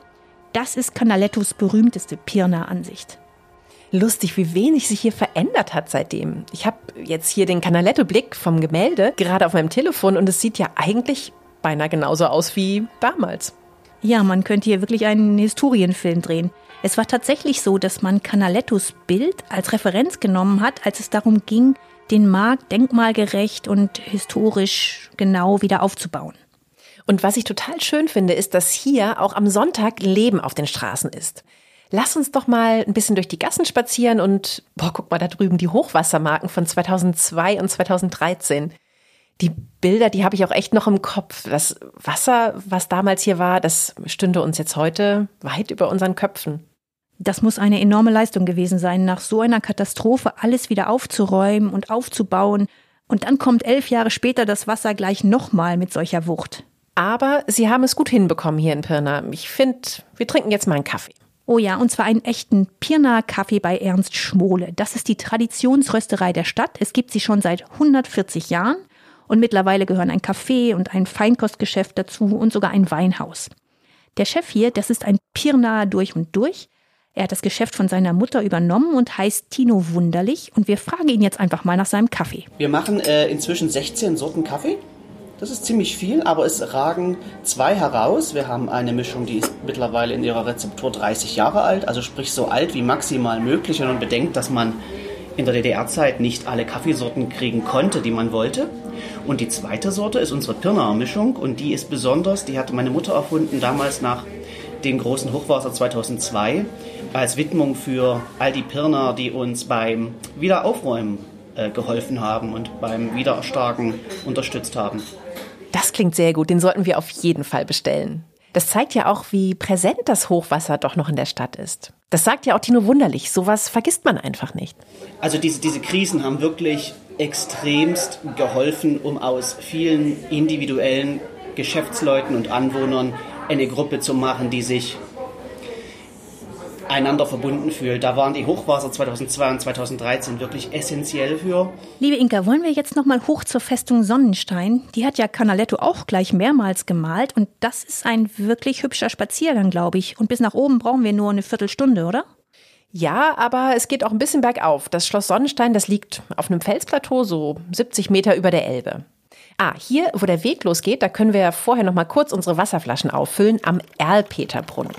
Das ist Canalettos berühmteste Pirna-Ansicht. Lustig, wie wenig sich hier verändert hat seitdem. Ich habe jetzt hier den Canaletto-Blick vom Gemälde gerade auf meinem Telefon und es sieht ja eigentlich beinahe genauso aus wie damals. Ja, man könnte hier wirklich einen Historienfilm drehen. Es war tatsächlich so, dass man Canalettos Bild als Referenz genommen hat, als es darum ging, den Markt denkmalgerecht und historisch genau wieder aufzubauen. Und was ich total schön finde, ist, dass hier auch am Sonntag Leben auf den Straßen ist. Lass uns doch mal ein bisschen durch die Gassen spazieren und, boah, guck mal da drüben die Hochwassermarken von 2002 und 2013. Die Bilder, die habe ich auch echt noch im Kopf. Das Wasser, was damals hier war, das stünde uns jetzt heute weit über unseren Köpfen. Das muss eine enorme Leistung gewesen sein, nach so einer Katastrophe alles wieder aufzuräumen und aufzubauen. Und dann kommt elf Jahre später das Wasser gleich nochmal mit solcher Wucht. Aber Sie haben es gut hinbekommen hier in Pirna. Ich finde, wir trinken jetzt mal einen Kaffee. Oh ja, und zwar einen echten Pirna Kaffee bei Ernst Schmole. Das ist die Traditionsrösterei der Stadt. Es gibt sie schon seit 140 Jahren und mittlerweile gehören ein Café und ein Feinkostgeschäft dazu und sogar ein Weinhaus. Der Chef hier, das ist ein Pirna durch und durch. Er hat das Geschäft von seiner Mutter übernommen und heißt Tino Wunderlich. Und wir fragen ihn jetzt einfach mal nach seinem Kaffee. Wir machen äh, inzwischen 16 Sorten Kaffee. Das ist ziemlich viel, aber es ragen zwei heraus. Wir haben eine Mischung, die ist mittlerweile in ihrer Rezeptur 30 Jahre alt, also sprich so alt wie maximal möglich, wenn man bedenkt, dass man in der DDR-Zeit nicht alle Kaffeesorten kriegen konnte, die man wollte. Und die zweite Sorte ist unsere Pirnaer Mischung und die ist besonders, die hat meine Mutter erfunden damals nach dem großen Hochwasser 2002 als Widmung für all die Pirner, die uns beim Wiederaufräumen äh, geholfen haben und beim Wiedererstarken unterstützt haben. Das klingt sehr gut, den sollten wir auf jeden Fall bestellen. Das zeigt ja auch, wie präsent das Hochwasser doch noch in der Stadt ist. Das sagt ja auch Tino Wunderlich, sowas vergisst man einfach nicht. Also diese, diese Krisen haben wirklich extremst geholfen, um aus vielen individuellen Geschäftsleuten und Anwohnern eine Gruppe zu machen, die sich einander verbunden fühlt. Da waren die Hochwasser 2002 und 2013 wirklich essentiell für. Liebe Inka, wollen wir jetzt noch mal hoch zur Festung Sonnenstein? Die hat ja Canaletto auch gleich mehrmals gemalt und das ist ein wirklich hübscher Spaziergang, glaube ich. Und bis nach oben brauchen wir nur eine Viertelstunde, oder? Ja, aber es geht auch ein bisschen bergauf. Das Schloss Sonnenstein, das liegt auf einem Felsplateau, so 70 Meter über der Elbe. Ah, hier, wo der Weg losgeht, da können wir vorher noch mal kurz unsere Wasserflaschen auffüllen am Erlpeterbrunnen.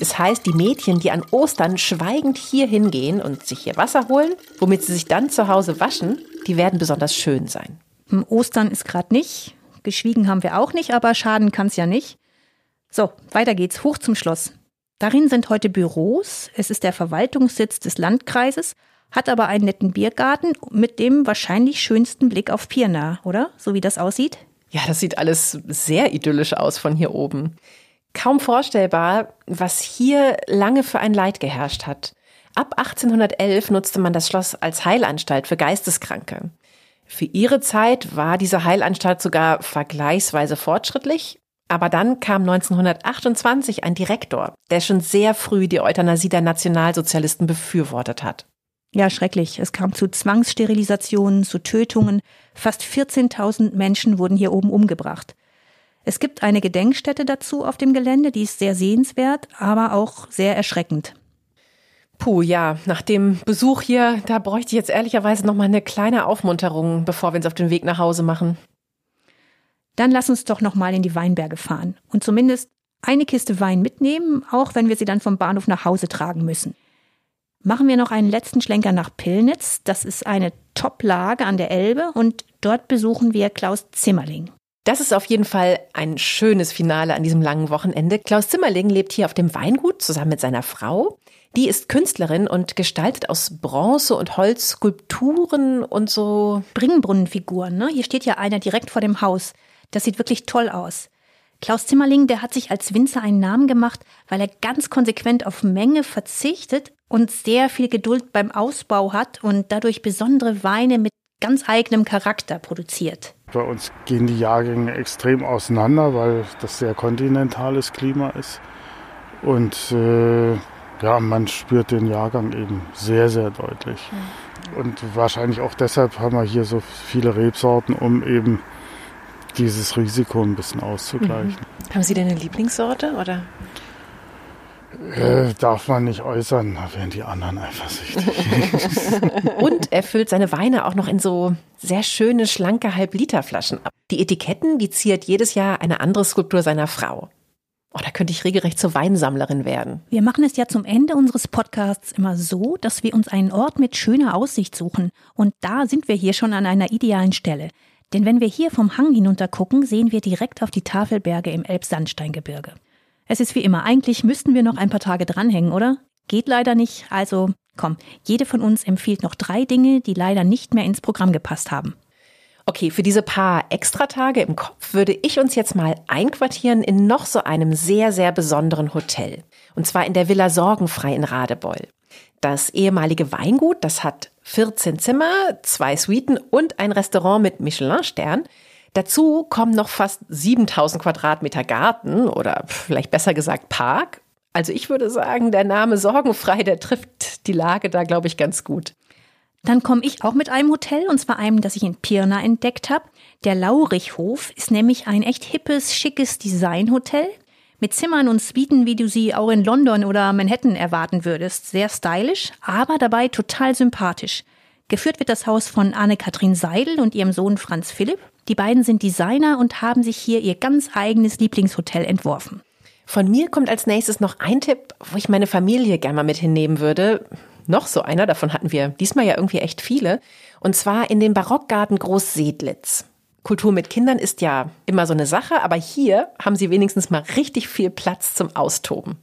Es heißt, die Mädchen, die an Ostern schweigend hier hingehen und sich hier Wasser holen, womit sie sich dann zu Hause waschen, die werden besonders schön sein. Hm, Ostern ist gerade nicht. Geschwiegen haben wir auch nicht, aber schaden kann es ja nicht. So, weiter geht's, hoch zum Schloss. Darin sind heute Büros. Es ist der Verwaltungssitz des Landkreises hat aber einen netten Biergarten mit dem wahrscheinlich schönsten Blick auf Pirna, oder? So wie das aussieht? Ja, das sieht alles sehr idyllisch aus von hier oben. Kaum vorstellbar, was hier lange für ein Leid geherrscht hat. Ab 1811 nutzte man das Schloss als Heilanstalt für Geisteskranke. Für ihre Zeit war diese Heilanstalt sogar vergleichsweise fortschrittlich, aber dann kam 1928 ein Direktor, der schon sehr früh die Euthanasie der Nationalsozialisten befürwortet hat. Ja, schrecklich. Es kam zu Zwangssterilisationen, zu Tötungen. Fast 14.000 Menschen wurden hier oben umgebracht. Es gibt eine Gedenkstätte dazu auf dem Gelände, die ist sehr sehenswert, aber auch sehr erschreckend. Puh, ja, nach dem Besuch hier, da bräuchte ich jetzt ehrlicherweise noch mal eine kleine Aufmunterung, bevor wir uns auf den Weg nach Hause machen. Dann lass uns doch noch mal in die Weinberge fahren und zumindest eine Kiste Wein mitnehmen, auch wenn wir sie dann vom Bahnhof nach Hause tragen müssen machen wir noch einen letzten Schlenker nach Pillnitz. Das ist eine Top-Lage an der Elbe und dort besuchen wir Klaus Zimmerling. Das ist auf jeden Fall ein schönes Finale an diesem langen Wochenende. Klaus Zimmerling lebt hier auf dem Weingut zusammen mit seiner Frau. Die ist Künstlerin und gestaltet aus Bronze und Holz Skulpturen und so Bringbrunnenfiguren. Ne? Hier steht ja einer direkt vor dem Haus. Das sieht wirklich toll aus. Klaus Zimmerling, der hat sich als Winzer einen Namen gemacht, weil er ganz konsequent auf Menge verzichtet und sehr viel Geduld beim Ausbau hat und dadurch besondere Weine mit ganz eigenem Charakter produziert. Bei uns gehen die Jahrgänge extrem auseinander, weil das sehr kontinentales Klima ist. Und äh, ja, man spürt den Jahrgang eben sehr, sehr deutlich. Und wahrscheinlich auch deshalb haben wir hier so viele Rebsorten, um eben dieses Risiko ein bisschen auszugleichen. Mhm. Haben Sie denn eine Lieblingssorte oder? Äh, darf man nicht äußern, da werden die anderen eifersüchtig. Und er füllt seine Weine auch noch in so sehr schöne, schlanke Halbliterflaschen ab. Die Etiketten, die ziert jedes Jahr eine andere Skulptur seiner Frau. Oh, da könnte ich regelrecht zur Weinsammlerin werden. Wir machen es ja zum Ende unseres Podcasts immer so, dass wir uns einen Ort mit schöner Aussicht suchen. Und da sind wir hier schon an einer idealen Stelle. Denn wenn wir hier vom Hang hinunter gucken, sehen wir direkt auf die Tafelberge im Elbsandsteingebirge. Es ist wie immer, eigentlich müssten wir noch ein paar Tage dranhängen, oder? Geht leider nicht, also komm, jede von uns empfiehlt noch drei Dinge, die leider nicht mehr ins Programm gepasst haben. Okay, für diese paar Extratage im Kopf würde ich uns jetzt mal einquartieren in noch so einem sehr, sehr besonderen Hotel. Und zwar in der Villa Sorgenfrei in Radebeul. Das ehemalige Weingut, das hat 14 Zimmer, zwei Suiten und ein Restaurant mit Michelin-Stern. Dazu kommen noch fast 7000 Quadratmeter Garten oder vielleicht besser gesagt Park. Also ich würde sagen, der Name Sorgenfrei, der trifft die Lage da, glaube ich, ganz gut. Dann komme ich auch mit einem Hotel, und zwar einem, das ich in Pirna entdeckt habe. Der Laurichhof ist nämlich ein echt hippes, schickes Designhotel mit Zimmern und Suiten, wie du sie auch in London oder Manhattan erwarten würdest. Sehr stylisch, aber dabei total sympathisch. Geführt wird das Haus von Anne-Kathrin Seidel und ihrem Sohn Franz Philipp. Die beiden sind Designer und haben sich hier ihr ganz eigenes Lieblingshotel entworfen. Von mir kommt als nächstes noch ein Tipp, wo ich meine Familie gerne mal mit hinnehmen würde noch so einer, davon hatten wir diesmal ja irgendwie echt viele, und zwar in den Barockgarten Großsedlitz. Kultur mit Kindern ist ja immer so eine Sache, aber hier haben sie wenigstens mal richtig viel Platz zum Austoben.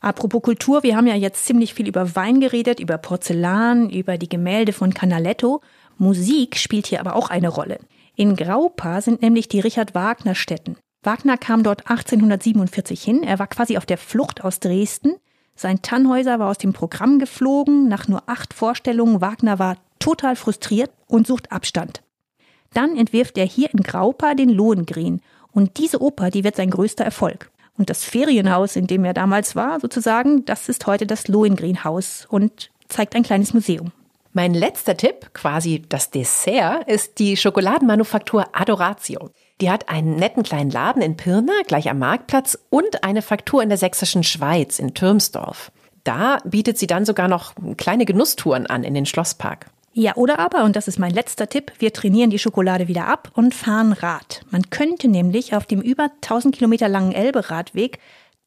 Apropos Kultur, wir haben ja jetzt ziemlich viel über Wein geredet, über Porzellan, über die Gemälde von Canaletto. Musik spielt hier aber auch eine Rolle. In Graupa sind nämlich die Richard Wagner Stätten. Wagner kam dort 1847 hin, er war quasi auf der Flucht aus Dresden sein Tannhäuser war aus dem Programm geflogen. Nach nur acht Vorstellungen Wagner war total frustriert und sucht Abstand. Dann entwirft er hier in Graupa den Lohengrin. Und diese Oper, die wird sein größter Erfolg. Und das Ferienhaus, in dem er damals war, sozusagen, das ist heute das Lohengrin-Haus und zeigt ein kleines Museum. Mein letzter Tipp, quasi das Dessert, ist die Schokoladenmanufaktur Adoratio. Die hat einen netten kleinen Laden in Pirna, gleich am Marktplatz, und eine Faktur in der sächsischen Schweiz, in Türmsdorf. Da bietet sie dann sogar noch kleine Genusstouren an in den Schlosspark. Ja, oder aber, und das ist mein letzter Tipp, wir trainieren die Schokolade wieder ab und fahren Rad. Man könnte nämlich auf dem über 1000 Kilometer langen Elbe-Radweg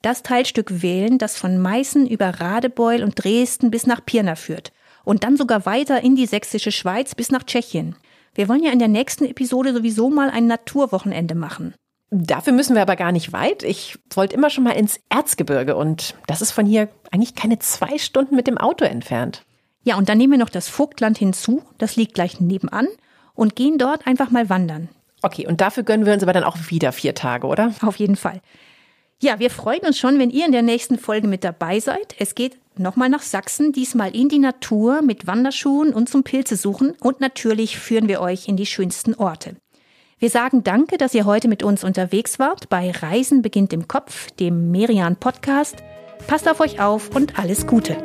das Teilstück wählen, das von Meißen über Radebeul und Dresden bis nach Pirna führt und dann sogar weiter in die sächsische Schweiz bis nach Tschechien. Wir wollen ja in der nächsten Episode sowieso mal ein Naturwochenende machen. Dafür müssen wir aber gar nicht weit. Ich wollte immer schon mal ins Erzgebirge und das ist von hier eigentlich keine zwei Stunden mit dem Auto entfernt. Ja, und dann nehmen wir noch das Vogtland hinzu, das liegt gleich nebenan, und gehen dort einfach mal wandern. Okay, und dafür gönnen wir uns aber dann auch wieder vier Tage, oder? Auf jeden Fall. Ja, wir freuen uns schon, wenn ihr in der nächsten Folge mit dabei seid. Es geht nochmal nach Sachsen, diesmal in die Natur mit Wanderschuhen und zum Pilze suchen und natürlich führen wir euch in die schönsten Orte. Wir sagen danke, dass ihr heute mit uns unterwegs wart bei Reisen beginnt im Kopf, dem Merian Podcast. Passt auf euch auf und alles Gute.